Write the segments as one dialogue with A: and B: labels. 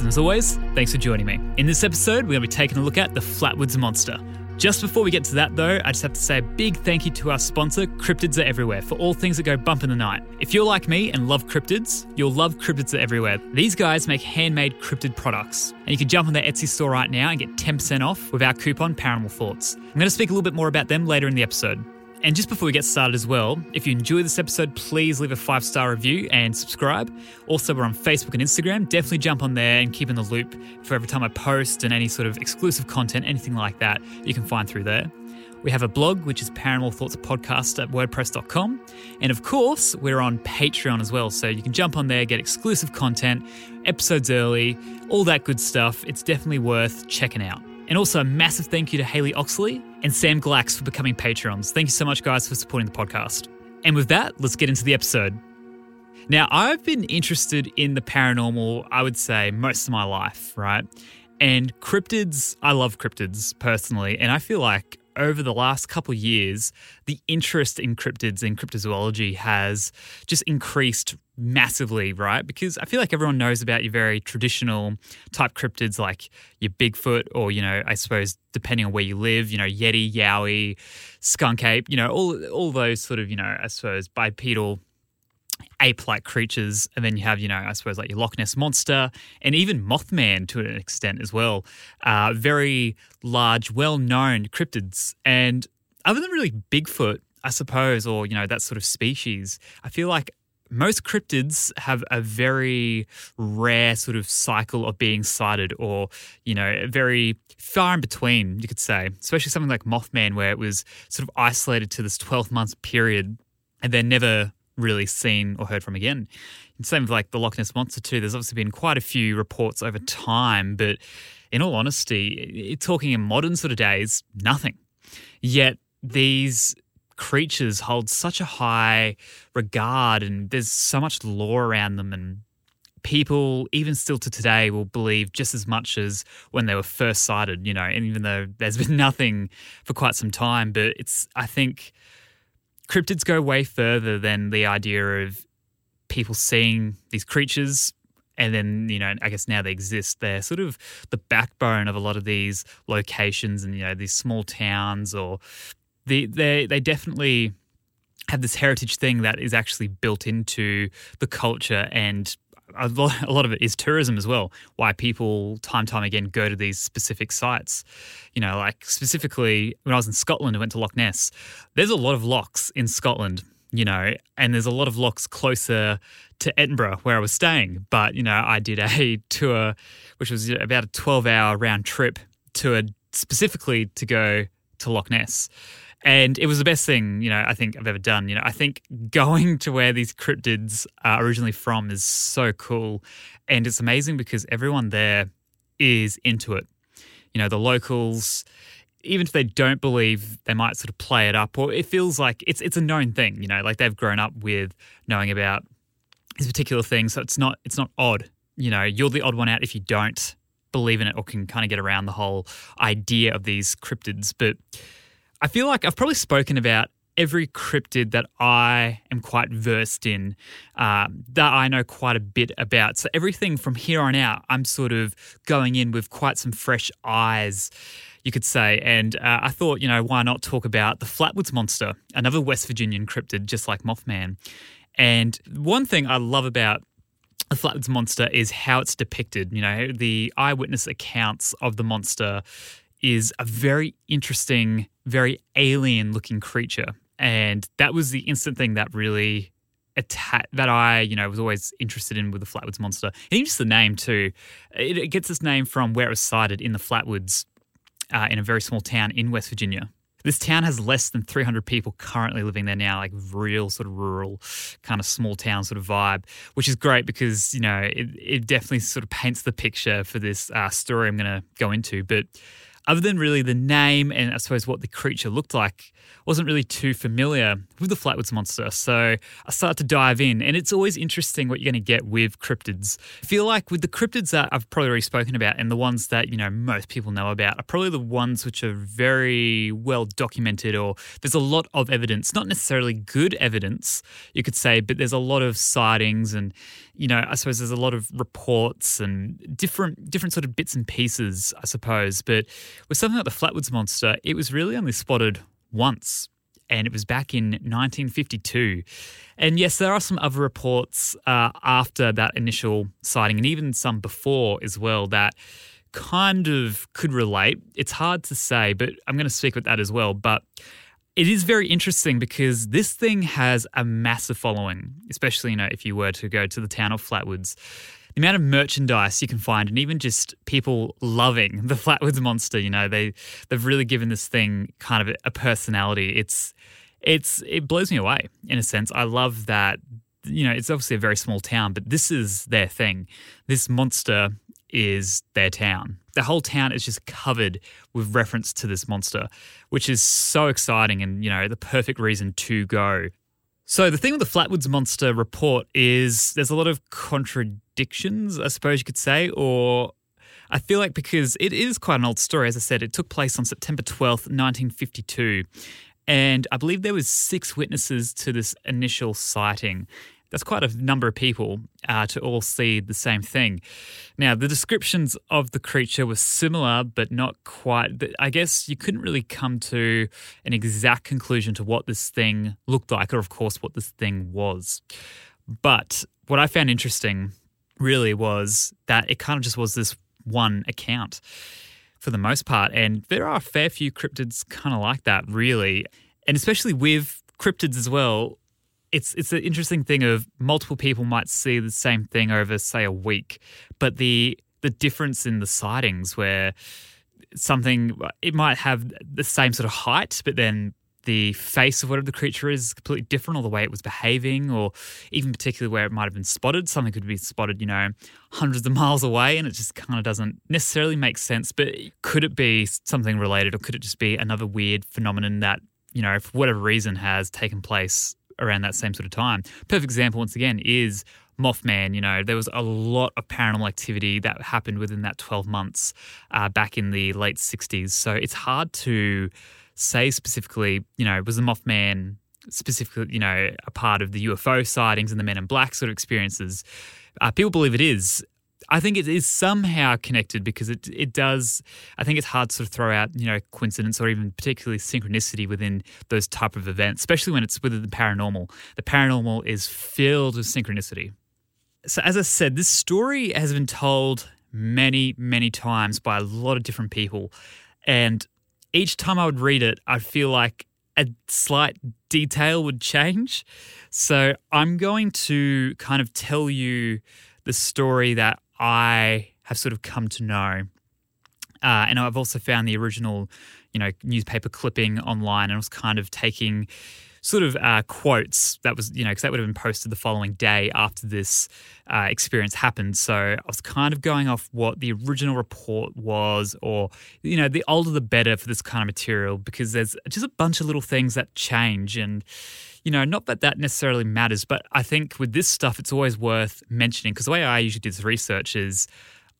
A: And as always, thanks for joining me. In this episode, we're going to be taking a look at the Flatwoods Monster. Just before we get to that, though, I just have to say a big thank you to our sponsor, Cryptids Are Everywhere, for all things that go bump in the night. If you're like me and love cryptids, you'll love Cryptids Are Everywhere. These guys make handmade cryptid products, and you can jump on their Etsy store right now and get 10% off with our coupon Paranormal Thoughts. I'm going to speak a little bit more about them later in the episode. And just before we get started as well, if you enjoy this episode, please leave a five star review and subscribe. Also, we're on Facebook and Instagram. Definitely jump on there and keep in the loop for every time I post and any sort of exclusive content, anything like that, you can find through there. We have a blog, which is Paranormal Thoughts Podcast at WordPress.com. And of course, we're on Patreon as well. So you can jump on there, get exclusive content, episodes early, all that good stuff. It's definitely worth checking out. And also, a massive thank you to Haley Oxley and Sam Glax for becoming Patrons. Thank you so much, guys, for supporting the podcast. And with that, let's get into the episode. Now, I've been interested in the paranormal, I would say, most of my life, right? And cryptids, I love cryptids personally. And I feel like over the last couple of years, the interest in cryptids and cryptozoology has just increased massively, right? Because I feel like everyone knows about your very traditional type cryptids like your Bigfoot, or, you know, I suppose depending on where you live, you know, Yeti, Yowie, skunk ape, you know, all, all those sort of, you know, I suppose bipedal ape-like creatures, and then you have, you know, I suppose like your Loch Ness monster, and even Mothman to an extent as well. Uh, very large, well-known cryptids, and other than really Bigfoot, I suppose, or you know that sort of species, I feel like most cryptids have a very rare sort of cycle of being sighted, or you know, very far in between, you could say. Especially something like Mothman, where it was sort of isolated to this 12 month period, and then never really seen or heard from again. Same with like the Loch Ness Monster too. There's obviously been quite a few reports over time, but in all honesty, talking in modern sort of days, nothing. Yet these creatures hold such a high regard and there's so much lore around them and people even still to today will believe just as much as when they were first sighted you know and even though there's been nothing for quite some time but it's i think cryptids go way further than the idea of people seeing these creatures and then you know i guess now they exist. They're sort of the backbone of a lot of these locations and you know these small towns or the, they they definitely have this heritage thing that is actually built into the culture and a lot, of it is tourism as well. Why people time time again go to these specific sites. You know, like specifically when I was in Scotland, I went to Loch Ness. There's a lot of lochs in Scotland, you know, and there's a lot of lochs closer to Edinburgh where I was staying. But, you know, I did a tour, which was about a 12 hour round trip to a, specifically to go to Loch Ness. And it was the best thing, you know, I think I've ever done. You know, I think going to where these cryptids are originally from is so cool. And it's amazing because everyone there is into it. You know, the locals, even if they don't believe, they might sort of play it up, or it feels like it's it's a known thing. You know, like they've grown up with knowing about this particular thing, so it's not it's not odd. You know, you're the odd one out if you don't believe in it or can kind of get around the whole idea of these cryptids. But I feel like I've probably spoken about every cryptid that I am quite versed in, uh, that I know quite a bit about. So everything from here on out, I'm sort of going in with quite some fresh eyes. You could say. And uh, I thought, you know, why not talk about the Flatwoods Monster, another West Virginian cryptid, just like Mothman. And one thing I love about the Flatwoods Monster is how it's depicted. You know, the eyewitness accounts of the monster is a very interesting, very alien looking creature. And that was the instant thing that really atta- that I, you know, was always interested in with the Flatwoods Monster. And even just the name too. It, it gets its name from where it was sighted in the Flatwoods uh, in a very small town in West Virginia. This town has less than 300 people currently living there now, like real sort of rural, kind of small town sort of vibe, which is great because, you know, it, it definitely sort of paints the picture for this uh, story I'm going to go into. But other than really the name and I suppose what the creature looked like, wasn't really too familiar with the Flatwoods Monster. So I started to dive in, and it's always interesting what you're going to get with cryptids. I feel like with the cryptids that I've probably already spoken about and the ones that, you know, most people know about are probably the ones which are very well documented or there's a lot of evidence, not necessarily good evidence, you could say, but there's a lot of sightings and you know, I suppose there's a lot of reports and different different sort of bits and pieces, I suppose. But with something like the Flatwoods Monster, it was really only spotted once. And it was back in 1952. And yes, there are some other reports uh, after that initial sighting, and even some before as well, that kind of could relate. It's hard to say, but I'm going to speak with that as well. But it is very interesting because this thing has a massive following, especially you know if you were to go to the town of Flatwoods. The amount of merchandise you can find, and even just people loving the Flatwoods monster, you know, they they've really given this thing kind of a personality. It's it's it blows me away in a sense. I love that you know it's obviously a very small town, but this is their thing. This monster is their town. The whole town is just covered with reference to this monster, which is so exciting and, you know, the perfect reason to go. So, the thing with the Flatwoods Monster report is there's a lot of contradictions, I suppose you could say, or I feel like because it is quite an old story, as I said, it took place on September 12th, 1952. And I believe there was six witnesses to this initial sighting. That's quite a number of people uh, to all see the same thing. Now, the descriptions of the creature were similar, but not quite. I guess you couldn't really come to an exact conclusion to what this thing looked like, or of course, what this thing was. But what I found interesting really was that it kind of just was this one account for the most part. And there are a fair few cryptids kind of like that, really. And especially with cryptids as well, it's it's an interesting thing of multiple people might see the same thing over say a week, but the the difference in the sightings where something it might have the same sort of height, but then the face of whatever the creature is completely different, or the way it was behaving, or even particularly where it might have been spotted. Something could be spotted, you know, hundreds of miles away, and it just kind of doesn't necessarily make sense. But could it be something related, or could it just be another weird phenomenon that, you know, for whatever reason has taken place around that same sort of time. Perfect example, once again, is Mothman. You know, there was a lot of paranormal activity that happened within that 12 months uh, back in the late 60s. So it's hard to say specifically, you know, was the Mothman specifically, you know, a part of the UFO sightings and the Men in Black sort of experiences? Uh, people believe it is. I think it is somehow connected because it it does. I think it's hard to sort of throw out you know coincidence or even particularly synchronicity within those type of events, especially when it's within the paranormal. The paranormal is filled with synchronicity. So as I said, this story has been told many many times by a lot of different people, and each time I would read it, I'd feel like a slight detail would change. So I'm going to kind of tell you the story that I have sort of come to know. Uh, and I've also found the original, you know, newspaper clipping online and I was kind of taking sort of uh, quotes that was, you know, because that would have been posted the following day after this uh, experience happened. So I was kind of going off what the original report was, or, you know, the older the better for this kind of material because there's just a bunch of little things that change. And, you know, not that that necessarily matters, but I think with this stuff, it's always worth mentioning because the way I usually do this research is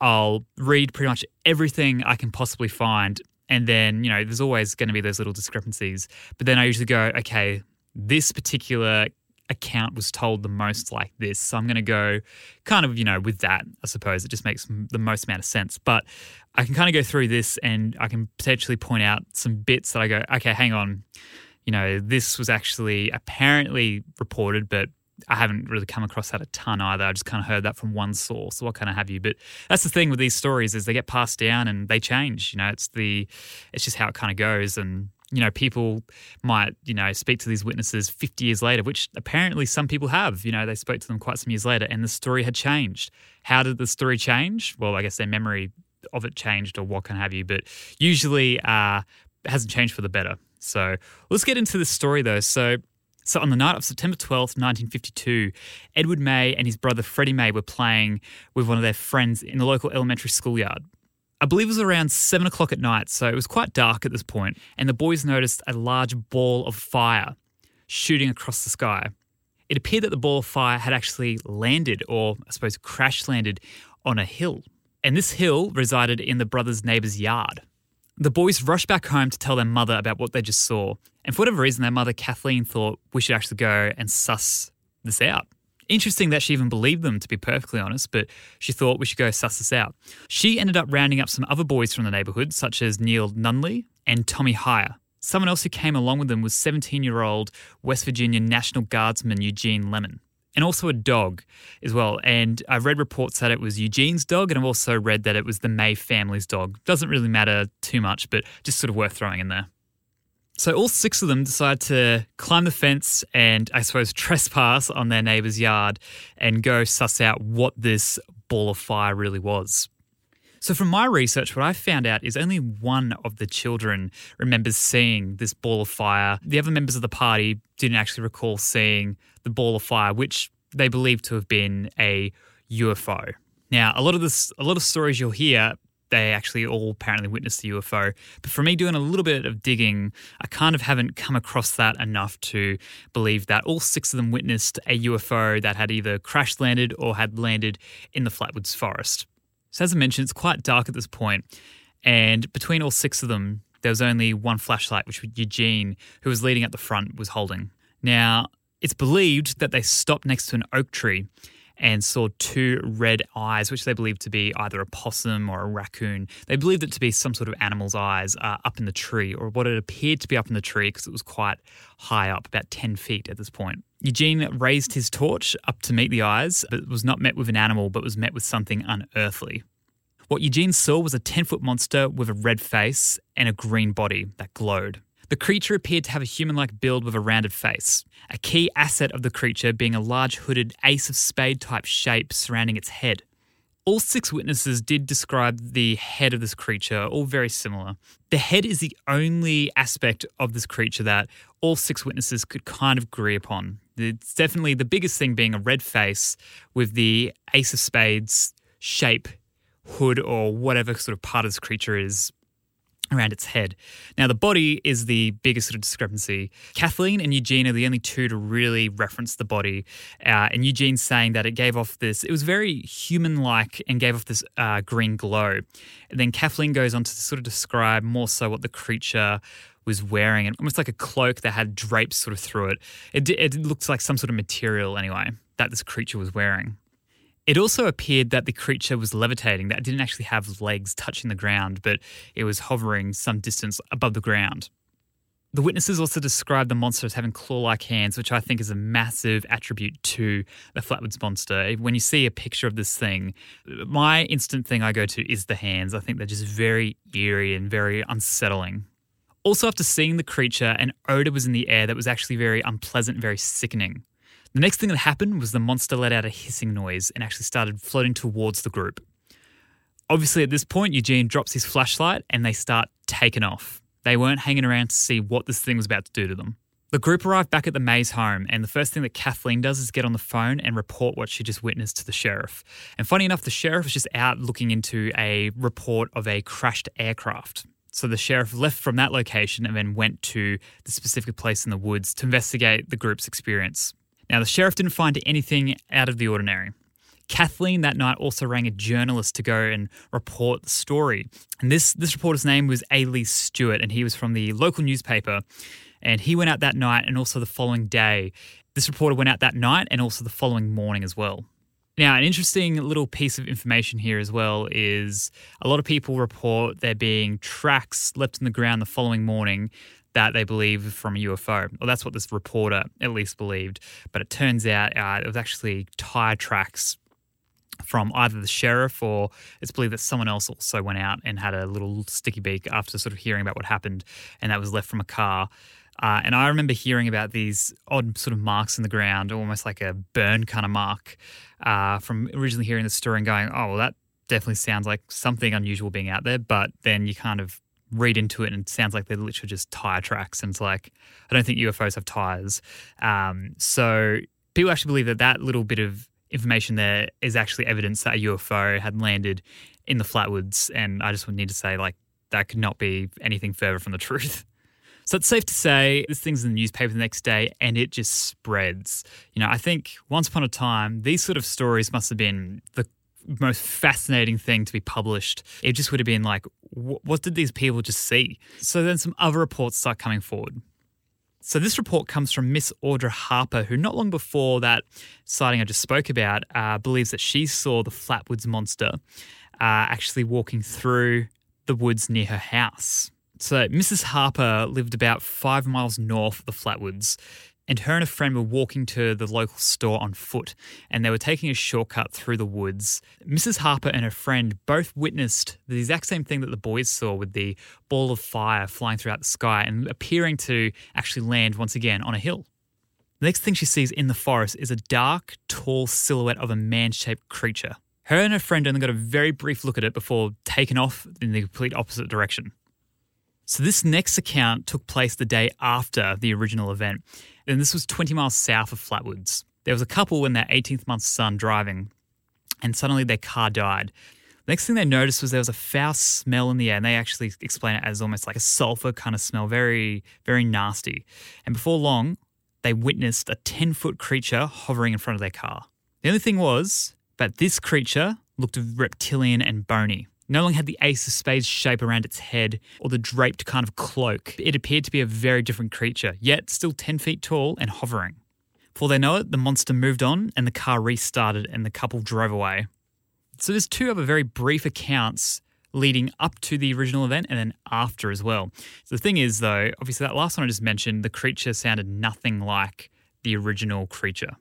A: I'll read pretty much everything I can possibly find. And then, you know, there's always going to be those little discrepancies. But then I usually go, okay, this particular account was told the most like this. So I'm going to go kind of, you know, with that, I suppose. It just makes the most amount of sense. But I can kind of go through this and I can potentially point out some bits that I go, okay, hang on. You know, this was actually apparently reported, but I haven't really come across that a ton either. I just kind of heard that from one source what kind of have you. But that's the thing with these stories is they get passed down and they change. You know, it's the it's just how it kind of goes. And you know, people might you know speak to these witnesses 50 years later, which apparently some people have. You know, they spoke to them quite some years later, and the story had changed. How did the story change? Well, I guess their memory of it changed or what can have you. But usually, uh, it hasn't changed for the better. So let's get into the story though. So so on the night of September 12th, 1952, Edward May and his brother Freddie May were playing with one of their friends in the local elementary schoolyard. I believe it was around seven o'clock at night, so it was quite dark at this point, and the boys noticed a large ball of fire shooting across the sky. It appeared that the ball of fire had actually landed, or I suppose crash landed, on a hill. And this hill resided in the brothers' neighbour's yard. The boys rushed back home to tell their mother about what they just saw. And for whatever reason, their mother, Kathleen, thought we should actually go and suss this out. Interesting that she even believed them, to be perfectly honest, but she thought we should go suss this out. She ended up rounding up some other boys from the neighbourhood, such as Neil Nunley and Tommy Hyer. Someone else who came along with them was 17 year old West Virginia National Guardsman Eugene Lemon and also a dog as well. And I've read reports that it was Eugene's dog, and I've also read that it was the May family's dog. Doesn't really matter too much, but just sort of worth throwing in there. So all six of them decide to climb the fence and I suppose trespass on their neighbour's yard and go suss out what this ball of fire really was. So, from my research, what I found out is only one of the children remembers seeing this ball of fire. The other members of the party didn't actually recall seeing the ball of fire, which they believe to have been a UFO. Now, a lot of this, a lot of stories you'll hear, they actually all apparently witnessed the UFO. But for me, doing a little bit of digging, I kind of haven't come across that enough to believe that all six of them witnessed a UFO that had either crash landed or had landed in the Flatwoods Forest. So, as I mentioned, it's quite dark at this point, and between all six of them, there was only one flashlight, which Eugene, who was leading at the front, was holding. Now, it's believed that they stopped next to an oak tree and saw two red eyes, which they believed to be either a possum or a raccoon. They believed it to be some sort of animal's eyes uh, up in the tree, or what it appeared to be up in the tree because it was quite high up, about 10 feet at this point. Eugene raised his torch up to meet the eyes, but was not met with an animal, but was met with something unearthly. What Eugene saw was a 10 foot monster with a red face and a green body that glowed. The creature appeared to have a human like build with a rounded face, a key asset of the creature being a large hooded ace of spade type shape surrounding its head. All six witnesses did describe the head of this creature, all very similar. The head is the only aspect of this creature that all six witnesses could kind of agree upon. It's definitely the biggest thing being a red face with the ace of spades shape, hood, or whatever sort of part of this creature is around its head. Now, the body is the biggest sort of discrepancy. Kathleen and Eugene are the only two to really reference the body. Uh, and Eugene's saying that it gave off this, it was very human like and gave off this uh, green glow. And then Kathleen goes on to sort of describe more so what the creature was wearing, and almost like a cloak that had drapes sort of through it. It, it looked like some sort of material, anyway, that this creature was wearing. It also appeared that the creature was levitating, that it didn't actually have legs touching the ground, but it was hovering some distance above the ground. The witnesses also described the monster as having claw like hands, which I think is a massive attribute to the Flatwoods monster. When you see a picture of this thing, my instant thing I go to is the hands. I think they're just very eerie and very unsettling. Also, after seeing the creature, an odor was in the air that was actually very unpleasant, very sickening. The next thing that happened was the monster let out a hissing noise and actually started floating towards the group. Obviously, at this point, Eugene drops his flashlight and they start taking off. They weren't hanging around to see what this thing was about to do to them. The group arrive back at the Mays home, and the first thing that Kathleen does is get on the phone and report what she just witnessed to the sheriff. And funny enough, the sheriff was just out looking into a report of a crashed aircraft. So the sheriff left from that location and then went to the specific place in the woods to investigate the group's experience. Now, the sheriff didn't find anything out of the ordinary. Kathleen that night also rang a journalist to go and report the story. And this, this reporter's name was A. Lee Stewart, and he was from the local newspaper. And he went out that night and also the following day. This reporter went out that night and also the following morning as well. Now, an interesting little piece of information here as well is a lot of people report there being tracks left in the ground the following morning that they believe from a UFO. Well, that's what this reporter at least believed. But it turns out uh, it was actually tire tracks from either the sheriff or it's believed that someone else also went out and had a little sticky beak after sort of hearing about what happened, and that was left from a car. Uh, and I remember hearing about these odd sort of marks in the ground, almost like a burn kind of mark, uh, from originally hearing the story and going, oh, well, that definitely sounds like something unusual being out there. But then you kind of read into it and it sounds like they're literally just tire tracks. And it's like, I don't think UFOs have tires. Um, so people actually believe that that little bit of information there is actually evidence that a UFO had landed in the Flatwoods. And I just would need to say, like, that could not be anything further from the truth. So it's safe to say this thing's in the newspaper the next day and it just spreads. You know, I think once upon a time, these sort of stories must have been the most fascinating thing to be published. It just would have been like, what did these people just see? So then some other reports start coming forward. So this report comes from Miss Audra Harper, who not long before that sighting I just spoke about, uh, believes that she saw the Flatwoods monster uh, actually walking through the woods near her house. So, Mrs. Harper lived about five miles north of the Flatwoods, and her and a friend were walking to the local store on foot, and they were taking a shortcut through the woods. Mrs. Harper and her friend both witnessed the exact same thing that the boys saw with the ball of fire flying throughout the sky and appearing to actually land once again on a hill. The next thing she sees in the forest is a dark, tall silhouette of a man shaped creature. Her and her friend only got a very brief look at it before taking off in the complete opposite direction. So, this next account took place the day after the original event, and this was 20 miles south of Flatwoods. There was a couple and their 18th month son driving, and suddenly their car died. The next thing they noticed was there was a foul smell in the air, and they actually explain it as almost like a sulfur kind of smell, very, very nasty. And before long, they witnessed a 10 foot creature hovering in front of their car. The only thing was that this creature looked reptilian and bony no longer had the ace of spades shape around its head or the draped kind of cloak. It appeared to be a very different creature, yet still 10 feet tall and hovering. Before they know it, the monster moved on and the car restarted and the couple drove away. So there's two other very brief accounts leading up to the original event and then after as well. So the thing is, though, obviously that last one I just mentioned, the creature sounded nothing like the original creature,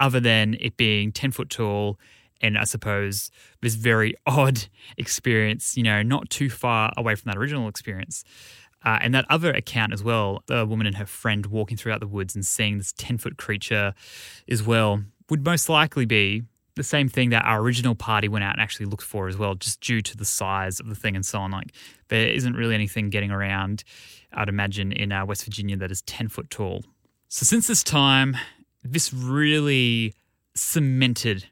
A: other than it being 10 foot tall and I suppose this very odd experience, you know, not too far away from that original experience. Uh, and that other account as well, the woman and her friend walking throughout the woods and seeing this 10 foot creature as well, would most likely be the same thing that our original party went out and actually looked for as well, just due to the size of the thing and so on. Like, there isn't really anything getting around, I'd imagine, in uh, West Virginia that is 10 foot tall. So, since this time, this really cemented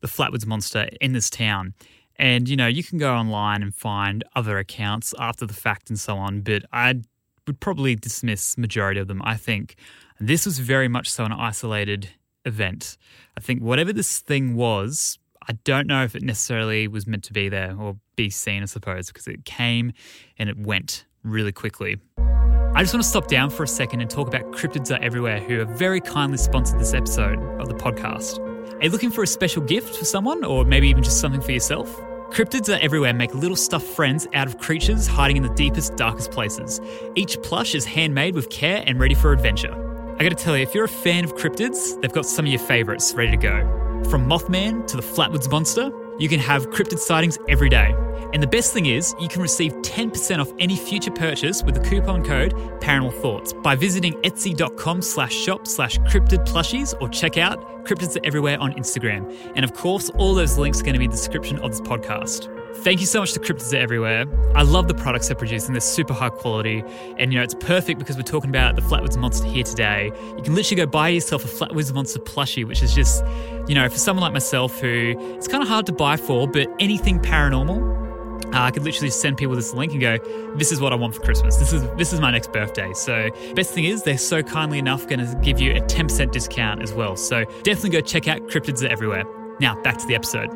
A: the Flatwoods Monster in this town. And, you know, you can go online and find other accounts after the fact and so on, but I would probably dismiss majority of them. I think this was very much so an isolated event. I think whatever this thing was, I don't know if it necessarily was meant to be there or be seen, I suppose, because it came and it went really quickly. I just want to stop down for a second and talk about Cryptids Are Everywhere, who have very kindly sponsored this episode of the podcast. Are you looking for a special gift for someone, or maybe even just something for yourself? Cryptids are everywhere make little stuffed friends out of creatures hiding in the deepest, darkest places. Each plush is handmade with care and ready for adventure. I gotta tell you, if you're a fan of cryptids, they've got some of your favourites ready to go. From Mothman to the Flatwoods Monster, you can have cryptid sightings every day. And the best thing is, you can receive 10% off any future purchase with the coupon code Paranormal Thoughts by visiting etsy.com slash shop slash cryptid plushies or check out Cryptids Are Everywhere on Instagram. And of course, all those links are going to be in the description of this podcast. Thank you so much to Cryptids Are Everywhere. I love the products they're producing. They're super high quality. And, you know, it's perfect because we're talking about the Flatwoods Monster here today. You can literally go buy yourself a Flatwoods Monster plushie, which is just, you know, for someone like myself who it's kind of hard to buy for, but anything paranormal, uh, I could literally send people this link and go, "This is what I want for Christmas. This is this is my next birthday." So, best thing is they're so kindly enough going to give you a ten percent discount as well. So, definitely go check out Cryptids Are Everywhere. Now, back to the episode.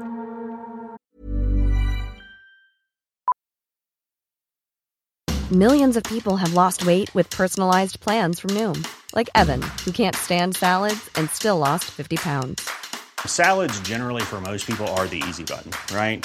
B: Millions of people have lost weight with personalized plans from Noom, like Evan, who can't stand salads and still lost 50 pounds.
C: Salads, generally, for most people, are the easy button, right?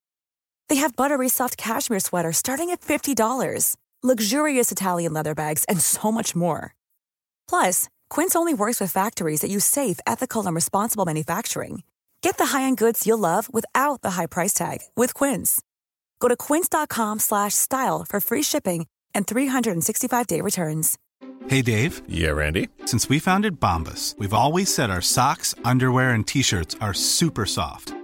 D: They have buttery soft cashmere sweaters starting at $50, luxurious Italian leather bags, and so much more. Plus, Quince only works with factories that use safe, ethical, and responsible manufacturing. Get the high-end goods you'll love without the high price tag with Quince. Go to quince.com slash style for free shipping and 365-day returns.
E: Hey, Dave.
F: Yeah, Randy.
E: Since we founded Bombas, we've always said our socks, underwear, and T-shirts are super soft.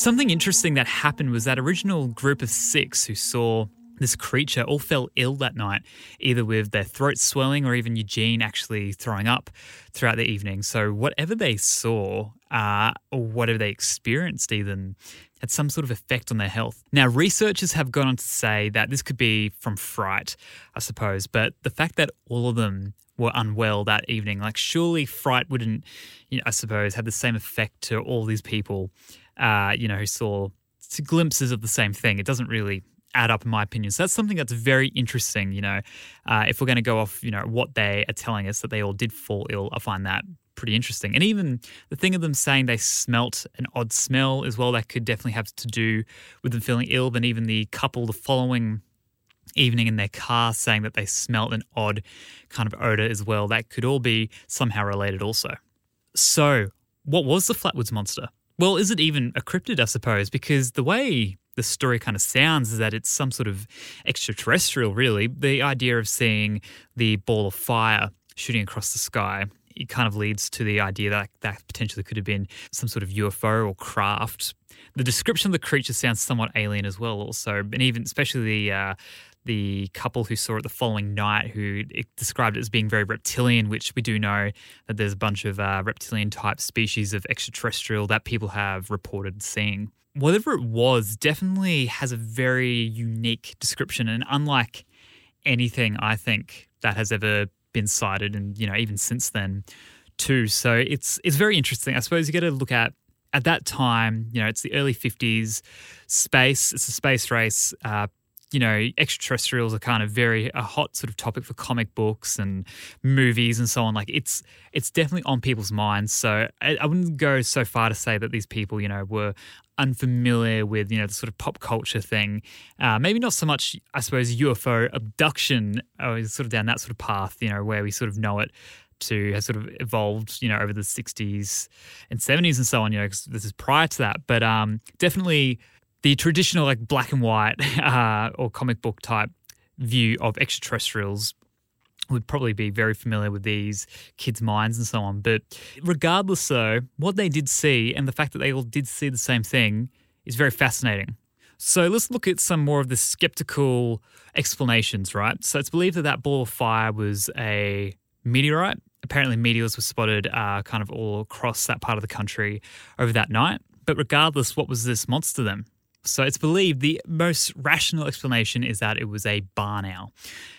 A: Something interesting that happened was that original group of six who saw this creature all fell ill that night, either with their throat swelling or even Eugene actually throwing up throughout the evening. So, whatever they saw uh, or whatever they experienced, even had some sort of effect on their health. Now, researchers have gone on to say that this could be from fright, I suppose, but the fact that all of them were unwell that evening, like surely fright wouldn't, you know, I suppose, have the same effect to all these people, uh, you know, who saw glimpses of the same thing. It doesn't really add up in my opinion. So that's something that's very interesting, you know, uh, if we're going to go off, you know, what they are telling us that they all did fall ill, I find that pretty interesting. And even the thing of them saying they smelt an odd smell as well, that could definitely have to do with them feeling ill. Then even the couple the following evening in their car saying that they smelt an odd kind of odor as well, that could all be somehow related also. So, what was the Flatwoods monster? Well, is it even a cryptid, I suppose? Because the way the story kind of sounds is that it's some sort of extraterrestrial, really. The idea of seeing the ball of fire shooting across the sky it kind of leads to the idea that that potentially could have been some sort of UFO or craft. The description of the creature sounds somewhat alien as well, also, and even especially the uh, the couple who saw it the following night, who described it as being very reptilian, which we do know that there's a bunch of uh, reptilian type species of extraterrestrial that people have reported seeing. Whatever it was, definitely has a very unique description, and unlike anything I think that has ever been sighted, and you know even since then too. So it's it's very interesting. I suppose you got to look at at that time. You know, it's the early fifties. Space. It's a space race. Uh, you know, extraterrestrials are kind of very a hot sort of topic for comic books and movies and so on. Like it's it's definitely on people's minds. So I, I wouldn't go so far to say that these people, you know, were unfamiliar with you know the sort of pop culture thing. Uh, maybe not so much, I suppose, UFO abduction, or sort of down that sort of path. You know, where we sort of know it to has sort of evolved, you know, over the 60s and 70s and so on, you know, this is prior to that. But um, definitely the traditional like black and white uh, or comic book type view of extraterrestrials would probably be very familiar with these kids' minds and so on. But regardless, though, what they did see and the fact that they all did see the same thing is very fascinating. So let's look at some more of the skeptical explanations, right? So it's believed that that ball of fire was a meteorite. Apparently, meteors were spotted uh, kind of all across that part of the country over that night. But regardless, what was this monster then? So it's believed the most rational explanation is that it was a barn owl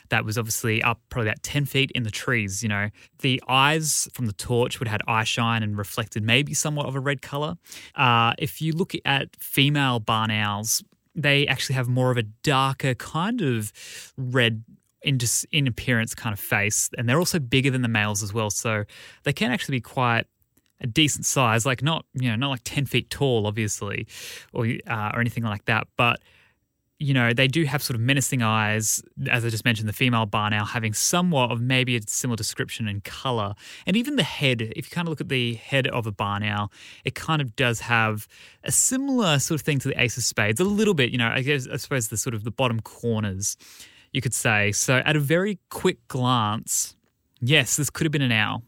A: that was obviously up probably about 10 feet in the trees. You know, the eyes from the torch would have had eye shine and reflected maybe somewhat of a red color. Uh, if you look at female barn owls, they actually have more of a darker kind of red in just in appearance kind of face and they're also bigger than the males as well so they can actually be quite a decent size like not you know not like 10 feet tall obviously or uh, or anything like that but you know, they do have sort of menacing eyes, as I just mentioned, the female barn owl having somewhat of maybe a similar description in color. And even the head, if you kind of look at the head of a barn owl, it kind of does have a similar sort of thing to the ace of spades, a little bit, you know, I guess, I suppose the sort of the bottom corners, you could say. So at a very quick glance, yes, this could have been an owl.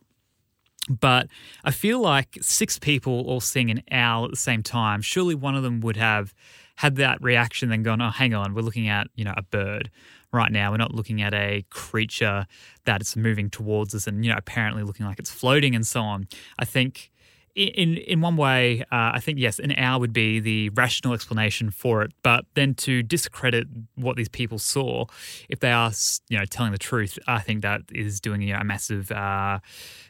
A: But I feel like six people all seeing an owl at the same time, surely one of them would have had that reaction, then gone, oh, hang on, we're looking at, you know, a bird right now. We're not looking at a creature that is moving towards us and, you know, apparently looking like it's floating and so on. I think in in one way, uh, I think yes, an hour would be the rational explanation for it. But then to discredit what these people saw, if they are you know telling the truth, I think that is doing you know, a massive uh,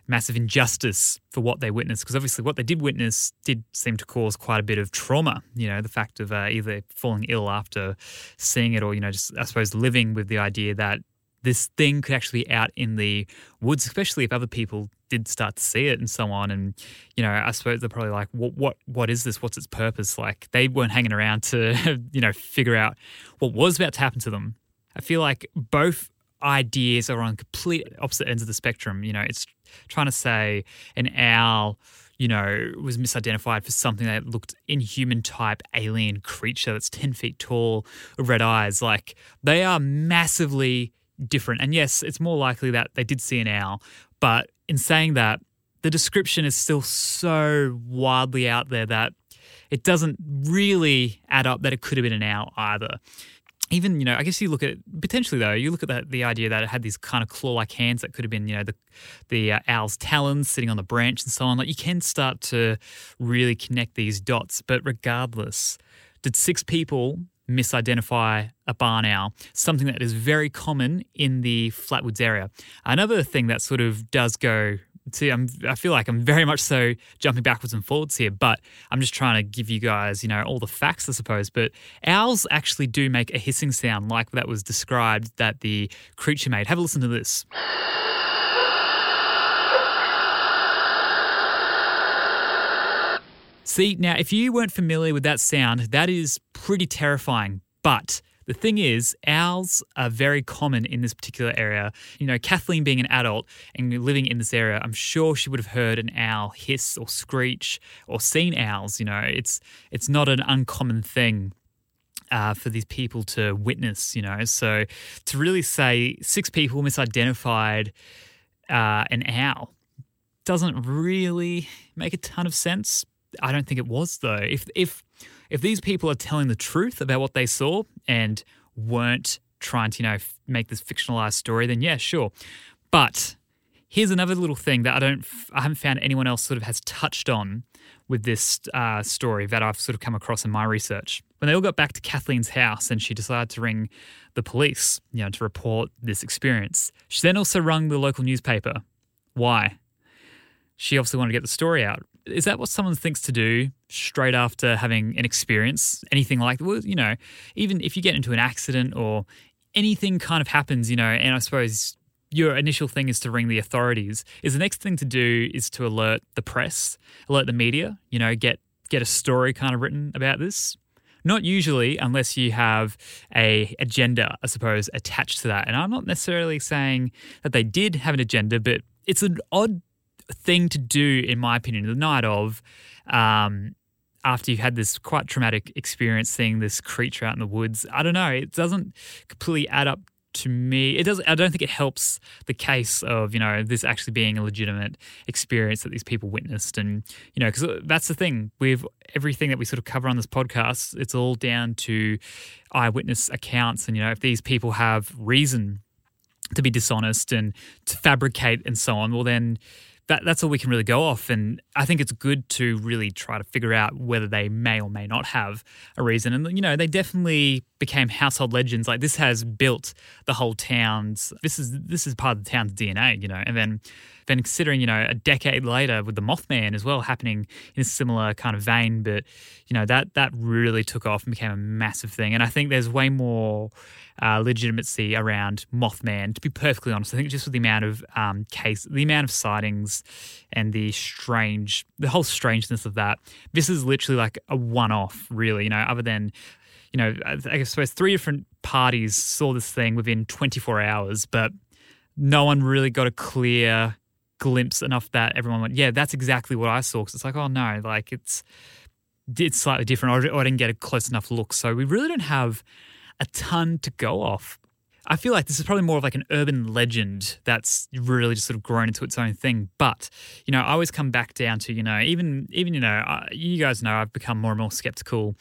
A: massive injustice for what they witnessed. Because obviously, what they did witness did seem to cause quite a bit of trauma. You know, the fact of uh, either falling ill after seeing it, or you know, just I suppose living with the idea that this thing could actually be out in the woods, especially if other people did start to see it and so on. And you know, I suppose they're probably like, what, what, what is this? What's its purpose? Like they weren't hanging around to, you know, figure out what was about to happen to them. I feel like both ideas are on complete opposite ends of the spectrum. You know, it's trying to say an owl you know, was misidentified for something that looked inhuman type alien creature that's 10 feet tall, red eyes. Like, they are massively different. And yes, it's more likely that they did see an owl, but in saying that, the description is still so wildly out there that it doesn't really add up that it could have been an owl either. Even, you know, I guess you look at potentially though, you look at the, the idea that it had these kind of claw-like hands that could have been, you know, the the uh, owl's talons sitting on the branch and so on. Like you can start to really connect these dots. But regardless, did six people misidentify a barn owl, something that is very common in the Flatwoods area. Another thing that sort of does go See, I'm, I feel like I'm very much so jumping backwards and forwards here, but I'm just trying to give you guys, you know, all the facts, I suppose. But owls actually do make a hissing sound like that was described that the creature made. Have a listen to this. See, now, if you weren't familiar with that sound, that is pretty terrifying. But the thing is, owls are very common in this particular area. You know, Kathleen being an adult and living in this area, I'm sure she would have heard an owl hiss or screech or seen owls. You know, it's it's not an uncommon thing. Uh, for these people to witness, you know, so to really say six people misidentified uh, an owl doesn't really make a ton of sense I don't think it was though. If if if these people are telling the truth about what they saw and weren't trying to you know make this fictionalized story, then yeah, sure. But here's another little thing that I don't I haven't found anyone else sort of has touched on with this uh, story that I've sort of come across in my research. When they all got back to Kathleen's house and she decided to ring the police, you know, to report this experience, she then also rung the local newspaper. Why? She obviously wanted to get the story out is that what someone thinks to do straight after having an experience? Anything like, well, you know, even if you get into an accident or anything kind of happens, you know, and I suppose your initial thing is to ring the authorities, is the next thing to do is to alert the press, alert the media, you know, get get a story kind of written about this. Not usually, unless you have a agenda, I suppose, attached to that. And I'm not necessarily saying that they did have an agenda, but it's an odd thing to do, in my opinion, the night of, um, after you've had this quite traumatic experience seeing this creature out in the woods. I don't know. It doesn't completely add up to me. It doesn't. I don't think it helps the case of you know this actually being a legitimate experience that these people witnessed, and you know because that's the thing with everything that we sort of cover on this podcast. It's all down to eyewitness accounts, and you know if these people have reason to be dishonest and to fabricate and so on, well then that that's all we can really go off. And I think it's good to really try to figure out whether they may or may not have a reason. And you know, they definitely became household legends. Like this has built the whole town's. This is this is part of the town's DNA. You know, and then then considering you know a decade later with the Mothman as well happening in a similar kind of vein, but you know that that really took off and became a massive thing. And I think there's way more uh, legitimacy around Mothman. To be perfectly honest, I think just with the amount of um, case, the amount of sightings, and the strange, the whole strangeness of that. This is literally like a one-off, really. You know, other than you know, I suppose three different parties saw this thing within 24 hours, but no one really got a clear glimpse enough that everyone went, yeah, that's exactly what I saw. Because it's like, oh no, like it's it's slightly different, or I didn't get a close enough look. So we really don't have a ton to go off. I feel like this is probably more of like an urban legend that's really just sort of grown into its own thing. But you know, I always come back down to you know, even even you know, you guys know I've become more and more skeptical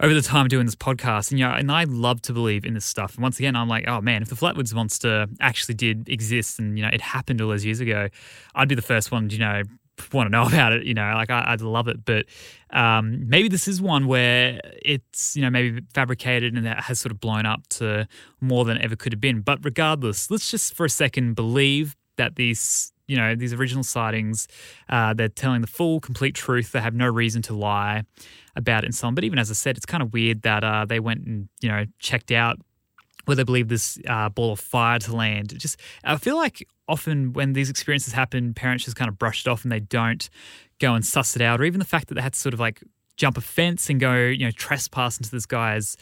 A: over the time doing this podcast, and you know, and I love to believe in this stuff. And once again, I'm like, oh man, if the Flatwoods monster actually did exist, and you know, it happened all those years ago, I'd be the first one, you know, want to know about it. You know, like I, would love it, but um, maybe this is one where it's you know maybe fabricated and that has sort of blown up to more than ever could have been. But regardless, let's just for a second believe that these you know these original sightings uh, they're telling the full complete truth they have no reason to lie about it and so on but even as i said it's kind of weird that uh, they went and you know checked out where they believe this uh, ball of fire to land. Just I feel like often when these experiences happen, parents just kind of brush it off and they don't go and suss it out, or even the fact that they had to sort of like jump a fence and go, you know, trespass into this guy's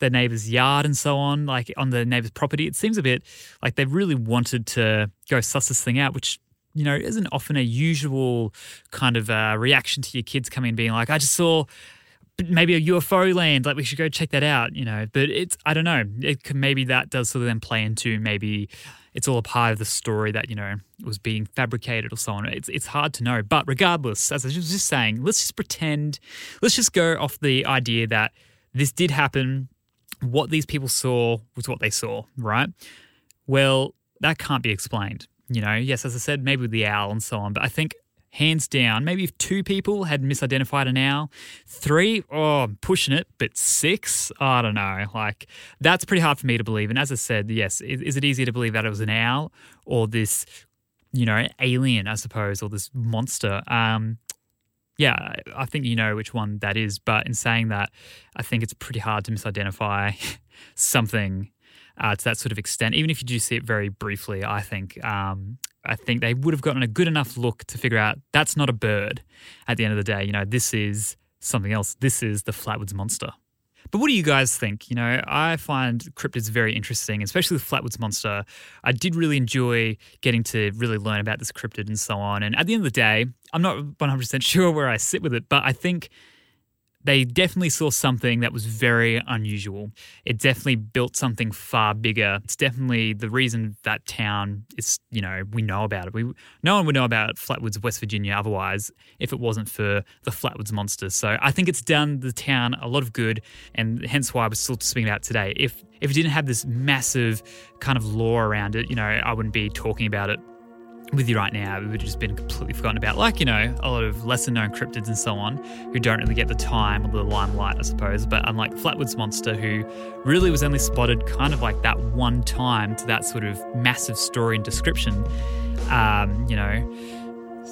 A: their neighbor's yard and so on, like on the neighbor's property. It seems a bit like they really wanted to go suss this thing out, which you know isn't often a usual kind of uh, reaction to your kids coming and being like, I just saw maybe a UFO land. Like we should go check that out, you know. But it's I don't know. It could, maybe that does sort of then play into maybe it's all a part of the story that you know was being fabricated or so on. It's it's hard to know. But regardless, as I was just saying, let's just pretend. Let's just go off the idea that this did happen. What these people saw was what they saw, right? Well, that can't be explained. You know, yes, as I said, maybe with the owl and so on. But I think hands down. Maybe if two people had misidentified an owl, three, oh, I'm pushing it, but six, I don't know. Like, that's pretty hard for me to believe. And as I said, yes, is, it easier to believe that it was an owl or this, you know, alien, I suppose, or this monster? Um, yeah, I think you know which one that is. But in saying that, I think it's pretty hard to misidentify something uh, to that sort of extent. Even if you do see it very briefly, I think um, I think they would have gotten a good enough look to figure out that's not a bird at the end of the day. You know, this is something else. This is the Flatwoods Monster. But what do you guys think? You know, I find cryptids very interesting, especially the Flatwoods Monster. I did really enjoy getting to really learn about this cryptid and so on. And at the end of the day, I'm not 100% sure where I sit with it, but I think they definitely saw something that was very unusual. It definitely built something far bigger. It's definitely the reason that town is, you know, we know about it. We no one would know about Flatwoods of West Virginia otherwise if it wasn't for the Flatwoods monsters. So I think it's done the town a lot of good, and hence why I was still speaking about today. If if it didn't have this massive kind of lore around it, you know, I wouldn't be talking about it with you right now, it would have just been completely forgotten about. Like, you know, a lot of lesser known cryptids and so on who don't really get the time or the limelight, I suppose. But unlike Flatwoods Monster, who really was only spotted kind of like that one time to that sort of massive story and description, um, you know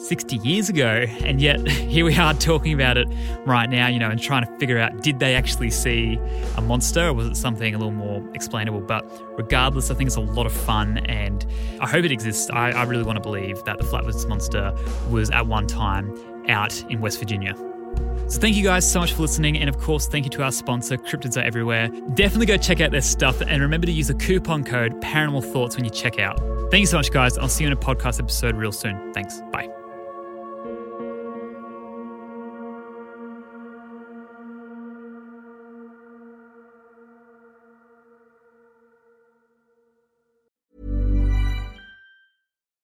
A: 60 years ago, and yet here we are talking about it right now, you know, and trying to figure out did they actually see a monster or was it something a little more explainable? But regardless, I think it's a lot of fun and I hope it exists. I, I really want to believe that the Flatwoods Monster was at one time out in West Virginia. So thank you guys so much for listening. And of course, thank you to our sponsor, Cryptids Are Everywhere. Definitely go check out their stuff and remember to use the coupon code Paranormal Thoughts when you check out. Thank you so much, guys. I'll see you in a podcast episode real soon. Thanks. Bye.